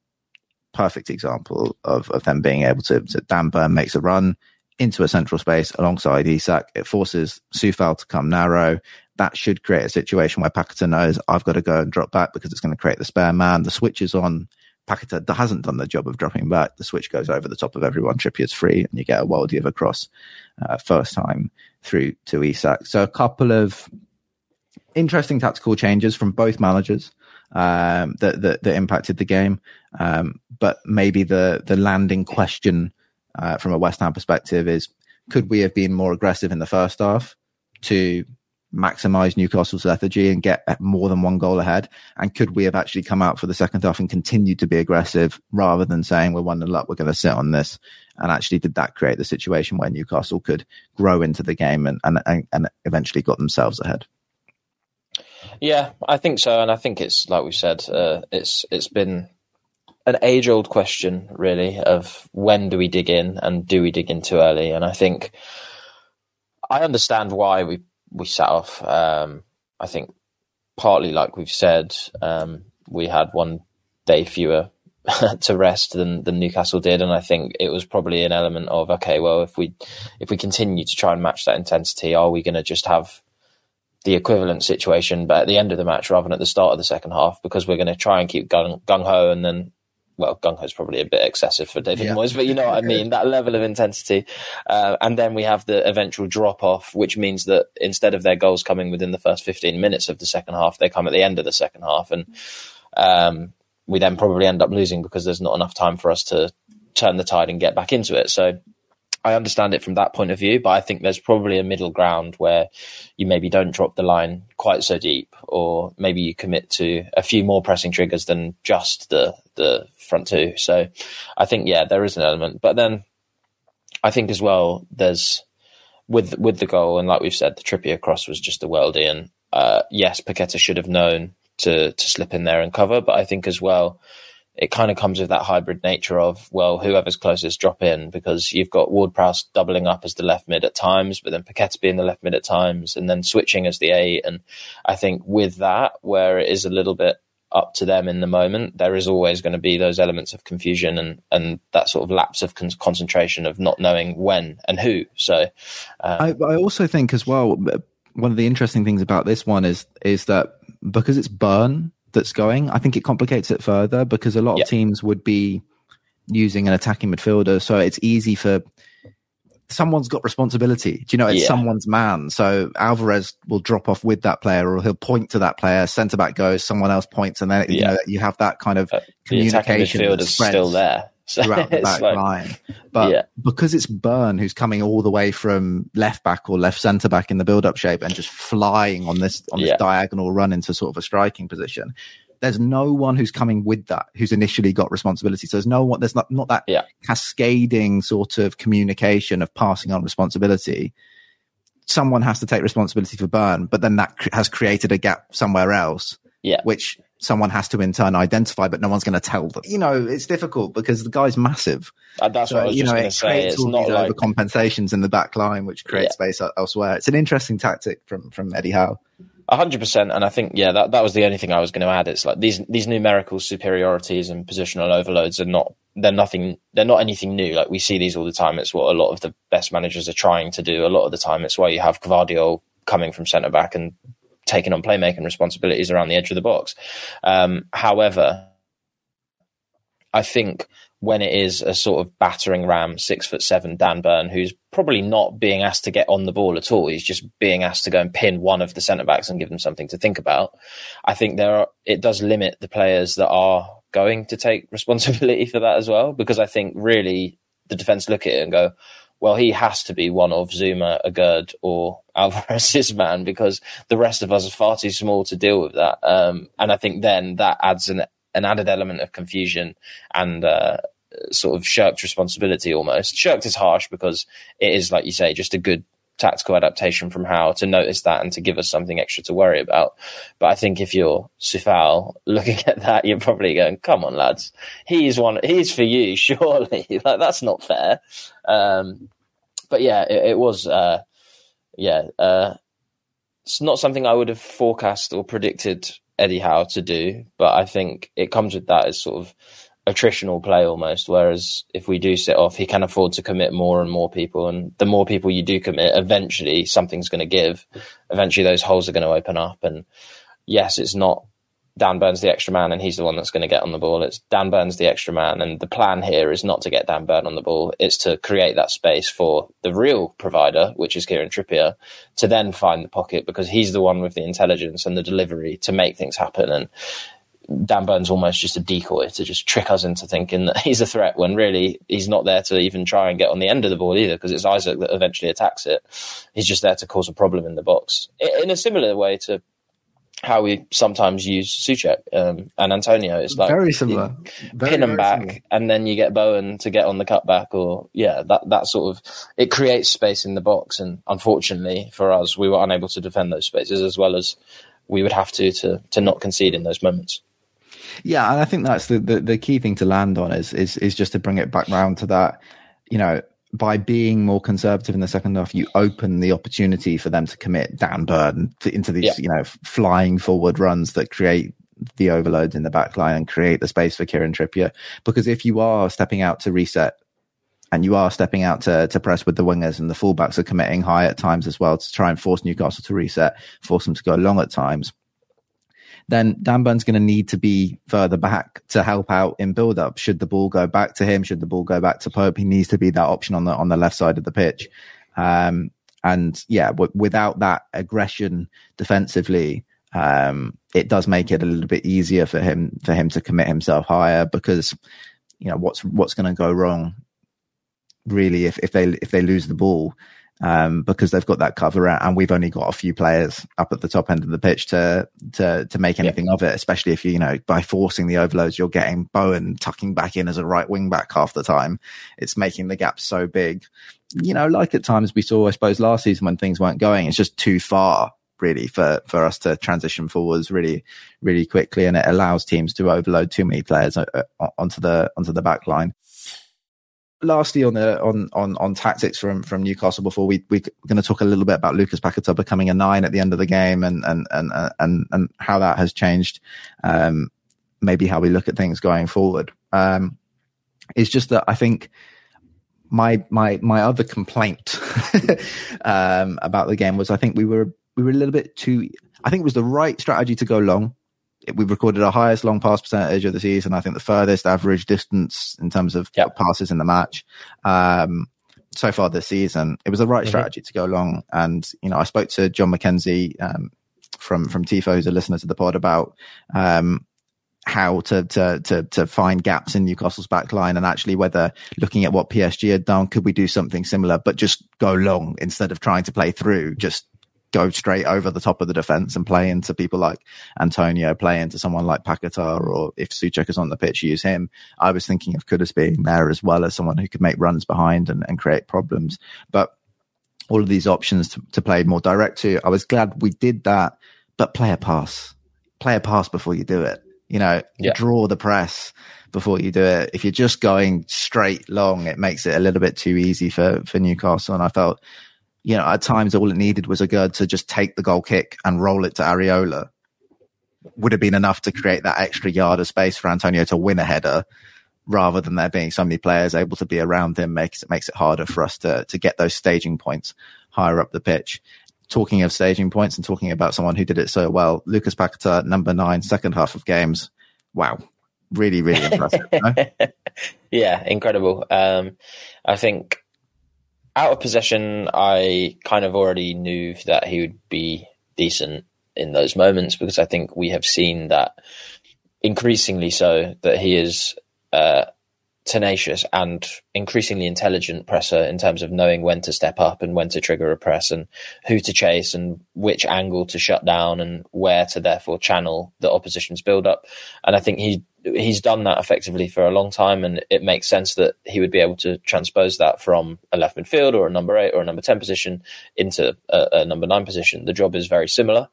perfect example of of them being able to. to Dan Burn makes a run into a central space alongside Isak. It forces Coufal to come narrow. That should create a situation where Paqueta knows I've got to go and drop back because it's going to create the spare man. The switch is on Paqueta hasn't done the job of dropping back. The switch goes over the top of everyone. Trippier's free, and you get a wild of across uh, first time through to Isak. So a couple of interesting tactical changes from both managers um, that, that, that impacted the game. Um, but maybe the the landing question uh, from a West Ham perspective is: Could we have been more aggressive in the first half to maximize Newcastle's lethargy and get more than one goal ahead? And could we have actually come out for the second half and continued to be aggressive rather than saying we're one nil up, we're going to sit on this? And actually, did that create the situation where Newcastle could grow into the game and and and, eventually got themselves ahead? Yeah, I think so, and I think it's like we said, uh, it's it's been an age old question, really, of when do we dig in and do we dig in too early? And I think I understand why we we sat off. Um, I think partly, like we've said, um, we had one day fewer to rest than than Newcastle did, and I think it was probably an element of okay, well, if we if we continue to try and match that intensity, are we going to just have the equivalent situation, but at the end of the match rather than at the start of the second half, because we're going to try and keep gung ho and then well, gung ho is probably a bit excessive for David yeah. Moyes, but you know what I mean, that level of intensity. Uh, and then we have the eventual drop off, which means that instead of their goals coming within the first 15 minutes of the second half, they come at the end of the second half. And um, we then probably end up losing because there's not enough time for us to turn the tide and get back into it. So I understand it from that point of view, but I think there's probably a middle ground where you maybe don't drop the line quite so deep, or maybe you commit to a few more pressing triggers than just the the front two. So I think yeah, there is an element, but then I think as well there's with with the goal and like we've said, the Trippier cross was just a worldie, and uh, yes, Paqueta should have known to to slip in there and cover, but I think as well it kind of comes with that hybrid nature of well, whoever's closest drop in because you've got Ward Prowse doubling up as the left mid at times, but then Paqueta being the left mid at times, and then switching as the eight. And I think with that, where it is a little bit up to them in the moment, there is always going to be those elements of confusion and and that sort of lapse of con- concentration of not knowing when and who. So, um, I, I also think as well. One of the interesting things about this one is is that because it's Burn, that's going. I think it complicates it further because a lot of teams would be using an attacking midfielder, so it's easy for someone's got responsibility. Do you know it's yeah. someone's man? So Alvarez will drop off with that player, or he'll point to that player. Centre back goes, someone else points, and then yeah. you know you have that kind of uh, communication. The attacking is still there throughout the back like, line. But yeah. because it's Burn who's coming all the way from left back or left centre back in the build up shape and just flying on this on this yeah. diagonal run into sort of a striking position. There's no one who's coming with that who's initially got responsibility. So there's no one. There's not not that yeah. cascading sort of communication of passing on responsibility. Someone has to take responsibility for Burn, but then that has created a gap somewhere else. Yeah. Which someone has to in turn identify, but no one's going to tell them. You know, it's difficult because the guy's massive. Uh, that's so, what I was you know, going to say. It's not like overcompensations in the back line, which creates yeah. space elsewhere. It's an interesting tactic from from Eddie Howe. hundred percent, and I think yeah, that that was the only thing I was going to add. It's like these these numerical superiorities and positional overloads are not they're nothing they're not anything new. Like we see these all the time. It's what a lot of the best managers are trying to do a lot of the time. It's why you have Gvardiol coming from centre back and taking on playmaking responsibilities around the edge of the box. Um, however, I think when it is a sort of battering ram, six foot seven Dan Burn, who's probably not being asked to get on the ball at all, he's just being asked to go and pin one of the centre backs and give them something to think about. I think there are, it does limit the players that are going to take responsibility for that as well, because I think really the defence look at it and go, well, he has to be one of Zouma, Aguerd, or Alvarez's man because the rest of us are far too small to deal with that. Um, and I think then that adds an, an added element of confusion and uh, sort of shirked responsibility almost. Shirked is harsh because it is, like you say, just a good tactical adaptation from Howe to notice that and to give us something extra to worry about. But I think if you're Coufal looking at that, you're probably going, "Come on, lads, he's one. He's for you, surely. like that's not fair." Um, but yeah, it, it was. Uh, yeah, uh, it's not something I would have forecast or predicted Eddie Howe to do, but I think it comes with that as sort of attritional play almost. Whereas if we do sit off, he can afford to commit more and more people, and the more people you do commit, eventually something's going to give. Eventually, those holes are going to open up, and yes, it's not Dan Burn's the extra man and he's the one that's going to get on the ball. It's Dan Burn's the extra man. And the plan here is not to get Dan Burn on the ball. It's to create that space for the real provider, which is Kieran Trippier, to then find the pocket because he's the one with the intelligence and the delivery to make things happen. And Dan Burn's almost just a decoy to just trick us into thinking that he's a threat when really he's not there to even try and get on the end of the ball either because it's Isak that eventually attacks it. He's just there to cause a problem in the box. In a similar way to how we sometimes use Soucek um, and Antonio. It's like very similar. Very, pin them back, similar. and then you get Bowen to get on the cutback, or yeah, that that sort of it creates space in the box. And unfortunately for us, we were unable to defend those spaces as well as we would have to to to not concede in those moments. Yeah, and I think that's the, the, the key thing to land on is is is just to bring it back round to that, you know, by being more conservative in the second half, you open the opportunity for them to commit Dan Burn to, into these, yeah. you know, flying forward runs that create the overloads in the back line and create the space for Kieran Trippier. Because if you are stepping out to reset and you are stepping out to, to press with the wingers and the fullbacks are committing high at times as well to try and force Newcastle to reset, force them to go long at times, then Dan Burn's going to need to be further back to help out in build up. Should the ball go back to him? Should the ball go back to Pope? He needs to be that option on the, on the left side of the pitch. Um, and yeah, w- without that aggression defensively, um, it does make it a little bit easier for him, for him to commit himself higher because, you know, what's, what's going to go wrong really if, if they, if they lose the ball um, because they've got that cover and we've only got a few players up at the top end of the pitch to to to make anything yeah. of it. Especially if you you know by forcing the overloads, you're getting Bowen tucking back in as a right wing back half the time. It's making the gap so big. You know, like at times we saw, I suppose, last season when things weren't going, it's just too far really for for us to transition forwards really really quickly and it allows teams to overload too many players uh, uh, onto the onto the back line lastly on the on on on tactics from from Newcastle before we we're going to talk a little bit about Lucas Paquetá becoming a nine at the end of the game and and and and and how that has changed um, maybe how we look at things going forward. Um, is just that I think my my my other complaint um, about the game was I think we were we were a little bit too I think it was the right strategy to go long we've recorded our highest long pass percentage of the season. I think the furthest average distance in terms of yep. passes in the match. Um, so far this season, it was the right mm-hmm. strategy to go long. And, you know, I spoke to John McKenzie, um, from, from TIFO, who's a listener to the pod about, um, how to, to, to, to find gaps in Newcastle's back line and actually whether looking at what PSG had done, could we do something similar, but just go long instead of trying to play through, just go straight over the top of the defense and play into people like Antonio, play into someone like Paquetá, or if Soucek is on the pitch, use him. I was thinking of Kudus being there as well as someone who could make runs behind and, and create problems. But all of these options to, to play more direct to, I was glad we did that, but play a pass, play a pass before you do it. You know, yeah. draw the press before you do it. If you're just going straight long, it makes it a little bit too easy for, for Newcastle. And I felt you know, at times all it needed was Aguerd to just take the goal kick and roll it to Areola. Would have been enough to create that extra yard of space for Antonio to win a header, rather than there being so many players able to be around him makes it makes it harder for us to to get those staging points higher up the pitch. Talking of staging points and talking about someone who did it so well, Lucas Paquetá, number nine, second half of games. Wow, really, really impressive. yeah, incredible. Um, I think out of possession, I kind of already knew that he would be decent in those moments because I think we have seen that increasingly so that he is uh, tenacious and increasingly intelligent presser in terms of knowing when to step up and when to trigger a press and who to chase and which angle to shut down and where to therefore channel the opposition's build up. And I think he he's done that effectively for a long time, and it makes sense that he would be able to transpose that from a left midfield or a number eight or a number ten position into a, a number nine position. The job is very similar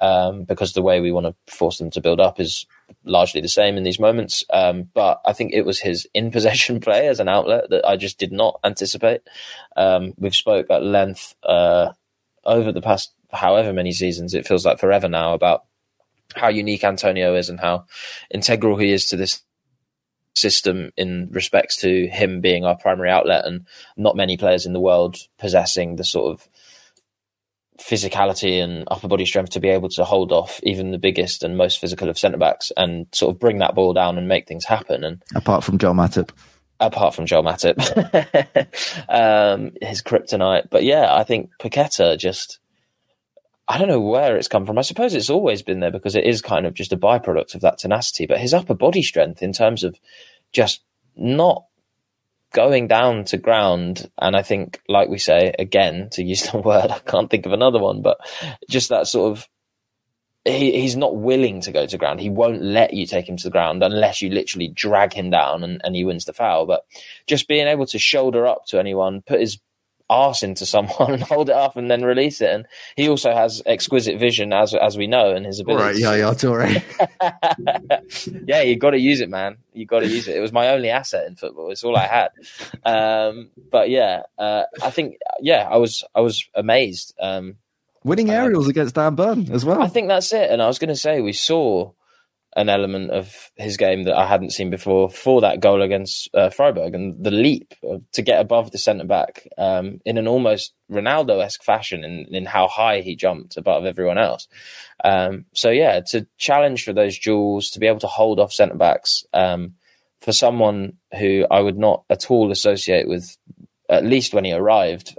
um, because the way we want to force them to build up is largely the same in these moments. Um, but I think it was his in possession play as an outlet that I just did not anticipate. Um, we've spoke at length uh, over the past however many seasons. It feels like forever now about how unique Antonio is and how integral he is to this system in respects to him being our primary outlet and not many players in the world possessing the sort of physicality and upper body strength to be able to hold off even the biggest and most physical of centre backs and sort of bring that ball down and make things happen. And apart from Joel Matip, apart from Joel Matip, um, his kryptonite. But yeah, I think Paquetá just I don't know where it's come from. I suppose it's always been there because it is kind of just a byproduct of that tenacity. But his upper body strength, in terms of just not going down to ground, and I think, like we say again, to use the word, I can't think of another one, but just that sort of he, he's not willing to go to ground. He won't let you take him to the ground unless you literally drag him down and, and he wins the foul. But just being able to shoulder up to anyone, put his arse into someone and hold it up and then release it. And he also has exquisite vision, as as we know, and his ability. Right, yeah, yeah, Toure. yeah, you got to use it, man. You got to use it. It was my only asset in football. It's all I had. Um, but yeah, uh, I think yeah, I was I was amazed. Um, Winning aerials uh, against Dan Burn as well. I think that's it. And I was going to say we saw an element of his game that I hadn't seen before for that goal against uh, Freiburg and the leap to get above the centre back um, in an almost Ronaldo esque fashion in, in how high he jumped above everyone else. Um, so, yeah, to challenge for those duels, to be able to hold off centre backs um, for someone who I would not at all associate with, at least when he arrived,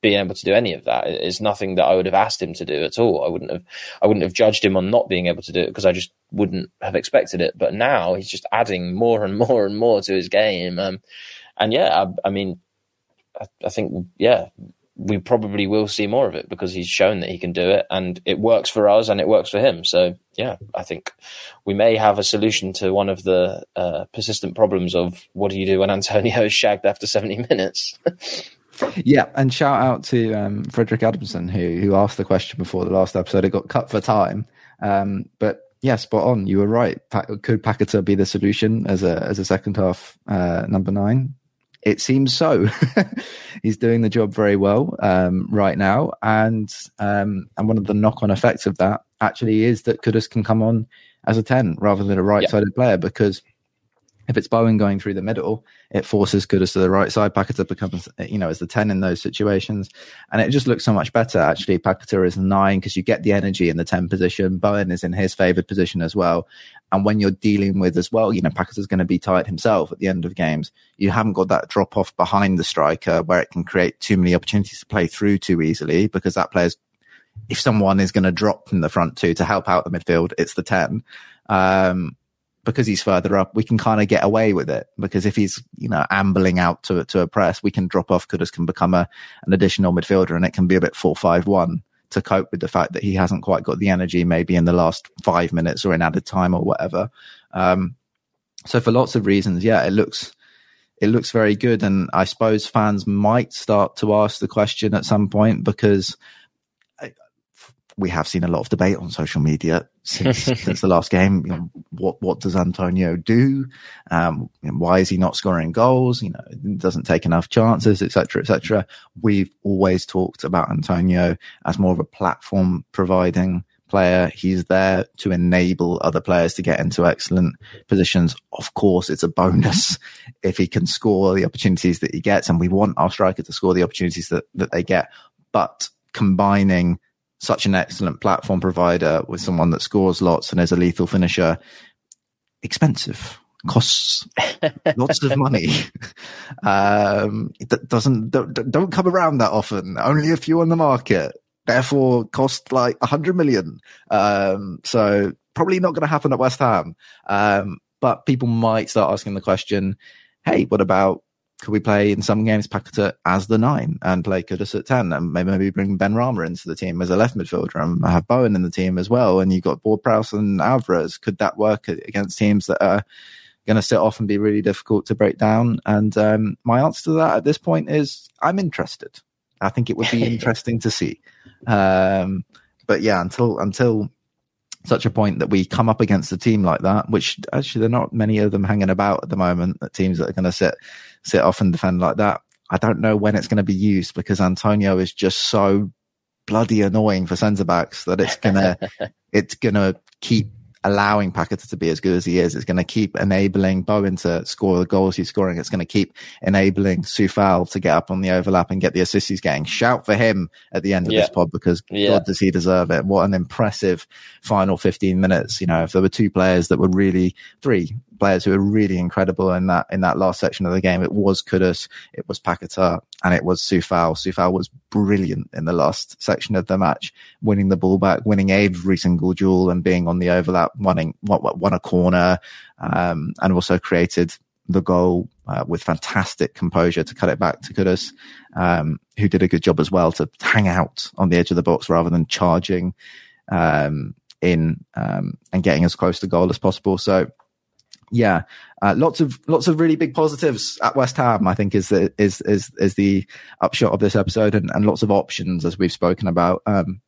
being able to do any of that. It's nothing that I would have asked him to do at all. I wouldn't have I wouldn't have judged him on not being able to do it because I just wouldn't have expected it. But now he's just adding more and more and more to his game. Um, and yeah, I, I mean, I, I, think yeah, we probably will see more of it because he's shown that he can do it, and it works for us and it works for him. So yeah, I think we may have a solution to one of the uh, persistent problems of what do you do when Antonio is shagged after seventy minutes. Yeah, and shout out to um, Frederick Adamson who who asked the question before the last episode. It got cut for time, um, but yeah, spot on. You were right. Could Paquetá be the solution as a as a second half uh, number nine? It seems so. He's doing the job very well um, right now, and um, and one of the knock on effects of that actually is that Kudus can come on as a ten rather than a right sided player because if it's Bowen going through the middle, it forces Kudus to the right side. Paquetá becomes, you know, as the 10 in those situations. And it just looks so much better, actually. Paquetá is nine because you get the energy in the 10 position. Bowen is in his favored position as well. And when you're dealing with as well, you know, is going to be tight himself at the end of games. You haven't got that drop off behind the striker where it can create too many opportunities to play through too easily because that player's, if someone is going to drop from the front two to help out the midfield, it's the 10. Um, because he's further up, we can kind of get away with it. Because if he's, you know, ambling out to to a press, we can drop off. Kudus can become a an additional midfielder, and it can be a bit four five one to cope with the fact that he hasn't quite got the energy, maybe in the last five minutes or in added time or whatever. Um, so for lots of reasons, yeah, it looks it looks very good, and I suppose fans might start to ask the question at some point because we have seen a lot of debate on social media since since the last game. You know, what what does Antonio do? Um, why is he not scoring goals? You know, doesn't take enough chances, etc., etc. We've always talked about Antonio as more of a platform providing player. He's there to enable other players to get into excellent positions. Of course, it's a bonus if he can score the opportunities that he gets, and we want our striker to score the opportunities that that they get. But combining such an excellent platform provider with someone that scores lots and is a lethal finisher, expensive costs lots of money. um, it doesn't don't, don't come around that often. Only a few on the market. Therefore, cost like a hundred million. Um, so probably not going to happen at West Ham. Um, but people might start asking the question, "Hey, what about could we play in some games Paquetá as the nine and play Kudus at 10 and maybe, bring Benrahma into the team as a left midfielder and have Bowen in the team as well. And you've got Ward-Prowse and Alvarez. Could that work against teams that are going to sit off and be really difficult to break down? And um, my answer to that at this point is I'm interested. I think it would be interesting to see. Um, but yeah, until, until such a point that we come up against a team like that, which actually there are not many of them hanging about at the moment, that teams that are going to sit sit off and defend like that. I don't know when it's going to be used because Antonio is just so bloody annoying for centre backs that it's gonna it's gonna keep allowing Paquetá to be as good as he is. It's going to keep enabling Bowen to score the goals he's scoring. It's going to keep enabling Coufal to get up on the overlap and get the assists he's getting. Shout for him at the end of yeah. this pod because yeah. God does he deserve it. What an impressive final 15 minutes. You know, if there were two players that were really, three players who were really incredible in that, in that last section of the game, it was Kudus, it was Paquetá, and it was Coufal. Coufal was brilliant in the last section of the match, winning the ball back, winning every single duel and being on the overlap, winning, won a corner, um, and also created the goal uh, with fantastic composure to cut it back to Kudus, um, who did a good job as well to hang out on the edge of the box rather than charging um, in um, and getting as close to goal as possible. So yeah, uh, lots of lots of really big positives at West Ham. I think is the is is is the upshot of this episode, and, and lots of options as we've spoken about. Um,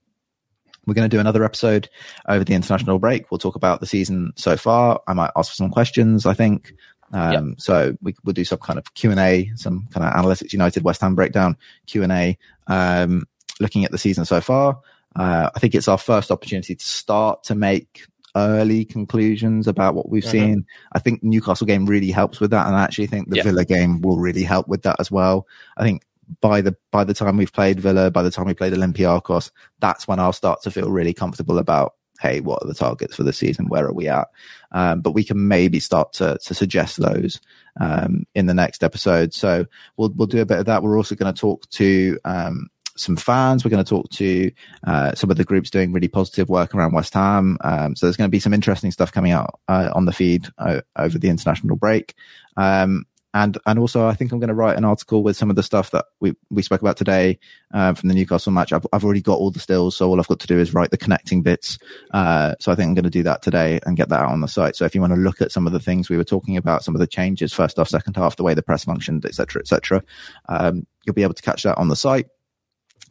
we're going to do another episode over the international break. We'll talk about the season so far. I might ask for some questions. I think. Um, yep. so we, will do some kind of Q and A, some kind of Analytics United West Ham breakdown Q and A, um, looking at the season so far. Uh, I think it's our first opportunity to start to make early conclusions about what we've mm-hmm. seen. I think Newcastle game really helps with that, and I actually think the yeah. Villa game will really help with that as well. I think by the by the time we've played Villa, by the time we played Olympiacos, that's when I'll start to feel really comfortable about hey, what are the targets for the season? Where are we at? Um, but we can maybe start to to suggest those um, in the next episode. So we'll we'll do a bit of that. We're also going to talk to um, some fans. We're going to talk to uh, some of the groups doing really positive work around West Ham. Um, so there's going to be some interesting stuff coming out uh, on the feed uh, over the international break. Um, and and also, I think I'm going to write an article with some of the stuff that we we spoke about today uh, from the Newcastle match. I've I've already got all the stills, so all I've got to do is write the connecting bits. Uh, so I think I'm going to do that today and get that out on the site. So if you want to look at some of the things we were talking about, some of the changes, first half, second half, the way the press functioned, etc., etc., um, you'll be able to catch that on the site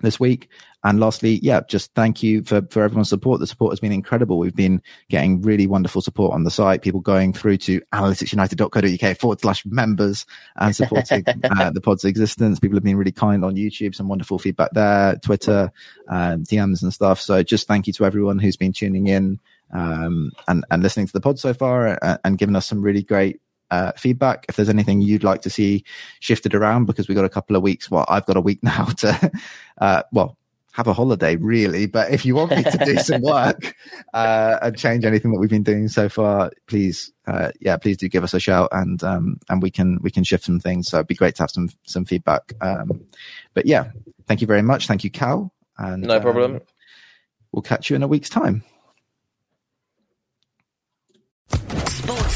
this week. And lastly, yeah, just thank you for, for everyone's support. The support has been incredible. We've been getting really wonderful support on the site, people going through to analyticsunited.co.uk forward slash members and supporting uh, the pod's existence. People have been really kind on YouTube, some wonderful feedback there, Twitter, um, DMs and stuff. So just thank you to everyone who's been tuning in um, and, and listening to the pod so far and, uh, and giving us some really great uh, feedback. If there's anything you'd like to see shifted around, because we've got a couple of weeks. Well, I've got a week now to, uh, well, have a holiday really. But if you want me to do some work uh, and change anything that we've been doing so far, please, uh, yeah, please do give us a shout and um, and we can we can shift some things. So it'd be great to have some some feedback. Um, but yeah, thank you very much. Thank you, Cal. And no problem. Um, we'll catch you in a week's time.